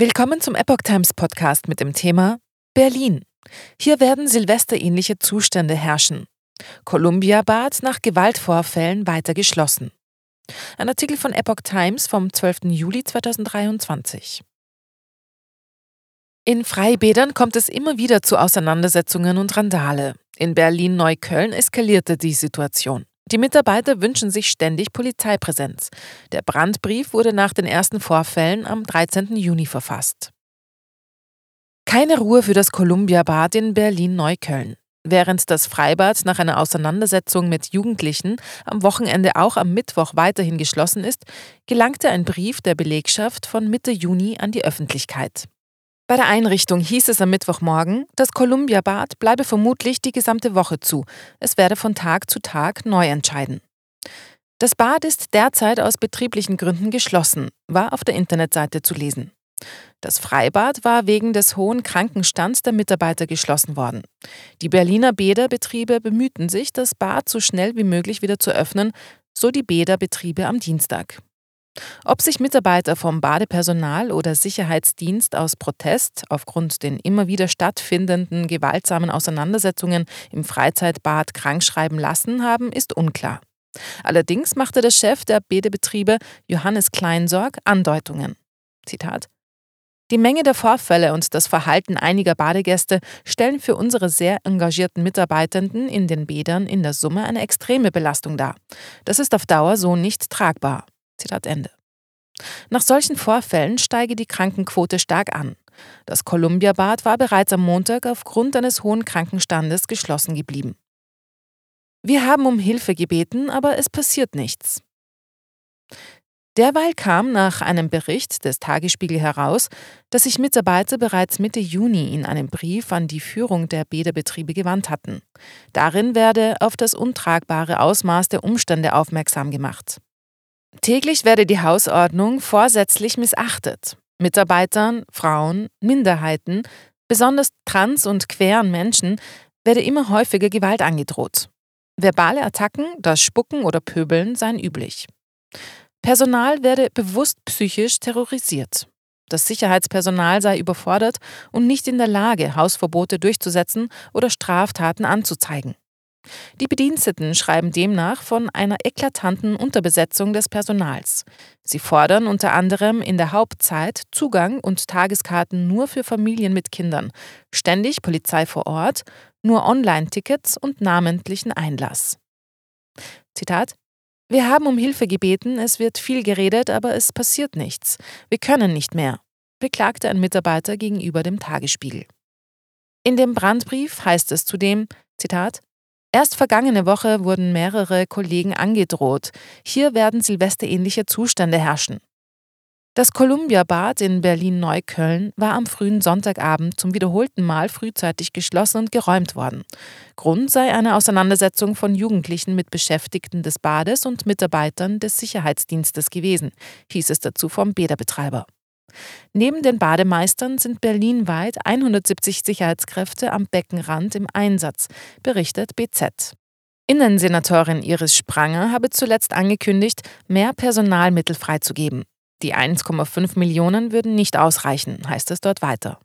Willkommen zum Epoch Times Podcast mit dem Thema Berlin. Hier werden silvesterähnliche Zustände herrschen. Columbia-Bad nach Gewaltvorfällen weiter geschlossen. Ein Artikel von Epoch Times vom 12. Juli 2023. In Freibädern kommt es immer wieder zu Auseinandersetzungen und Randale. In Berlin-Neukölln eskalierte die Situation. Die Mitarbeiter wünschen sich ständig Polizeipräsenz. Der Brandbrief wurde nach den ersten Vorfällen am 13. Juni verfasst. Keine Ruhe für das Columbia-Bad in Berlin-Neukölln. Während das Freibad nach einer Auseinandersetzung mit Jugendlichen am Wochenende auch am Mittwoch weiterhin geschlossen ist, gelangte ein Brief der Belegschaft von Mitte Juni an die Öffentlichkeit. Bei der Einrichtung hieß es am Mittwochmorgen, das Columbia-Bad bleibe vermutlich die gesamte Woche zu. Es werde von Tag zu Tag neu entscheiden. Das Bad ist derzeit aus betrieblichen Gründen geschlossen, war auf der Internetseite zu lesen. Das Freibad war wegen des hohen Krankenstands der Mitarbeiter geschlossen worden. Die Berliner Bäderbetriebe bemühten sich, das Bad so schnell wie möglich wieder zu öffnen, so die Bäderbetriebe am Dienstag. Ob sich Mitarbeiter vom Badepersonal oder Sicherheitsdienst aus Protest aufgrund den immer wieder stattfindenden gewaltsamen Auseinandersetzungen im Freizeitbad krankschreiben lassen haben, ist unklar. Allerdings machte der Chef der Badebetriebe Johannes Kleinsorg Andeutungen. Zitat die Menge der Vorfälle und das Verhalten einiger Badegäste stellen für unsere sehr engagierten Mitarbeitenden in den Bädern in der Summe eine extreme Belastung dar. Das ist auf Dauer so nicht tragbar. Zitat Ende. Nach solchen Vorfällen steige die Krankenquote stark an. Das Columbia-Bad war bereits am Montag aufgrund eines hohen Krankenstandes geschlossen geblieben. Wir haben um Hilfe gebeten, aber es passiert nichts. Derweil kam nach einem Bericht des Tagesspiegel heraus, dass sich Mitarbeiter bereits Mitte Juni in einem Brief an die Führung der Bäderbetriebe gewandt hatten. Darin werde auf das untragbare Ausmaß der Umstände aufmerksam gemacht. Täglich werde die Hausordnung vorsätzlich missachtet. Mitarbeitern, Frauen, Minderheiten, besonders trans- und queeren Menschen werde immer häufiger Gewalt angedroht. Verbale Attacken, das Spucken oder Pöbeln seien üblich. Personal werde bewusst psychisch terrorisiert. Das Sicherheitspersonal sei überfordert und nicht in der Lage, Hausverbote durchzusetzen oder Straftaten anzuzeigen. Die Bediensteten schreiben demnach von einer eklatanten Unterbesetzung des Personals. Sie fordern unter anderem in der Hauptzeit Zugang und Tageskarten nur für Familien mit Kindern, ständig Polizei vor Ort, nur Online-Tickets und namentlichen Einlass. Zitat Wir haben um Hilfe gebeten, es wird viel geredet, aber es passiert nichts. Wir können nicht mehr, beklagte ein Mitarbeiter gegenüber dem Tagesspiegel. In dem Brandbrief heißt es zudem, Zitat, Erst vergangene Woche wurden mehrere Kollegen angedroht. Hier werden silvesterähnliche Zustände herrschen. Das Columbia-Bad in Berlin-Neukölln war am frühen Sonntagabend zum wiederholten Mal frühzeitig geschlossen und geräumt worden. Grund sei eine Auseinandersetzung von Jugendlichen mit Beschäftigten des Bades und Mitarbeitern des Sicherheitsdienstes gewesen, hieß es dazu vom Bäderbetreiber. Neben den Bademeistern sind berlinweit 170 Sicherheitskräfte am Beckenrand im Einsatz, berichtet BZ. Innensenatorin Iris Spranger habe zuletzt angekündigt, mehr Personalmittel freizugeben. Die 1,5 Millionen würden nicht ausreichen, heißt es dort weiter.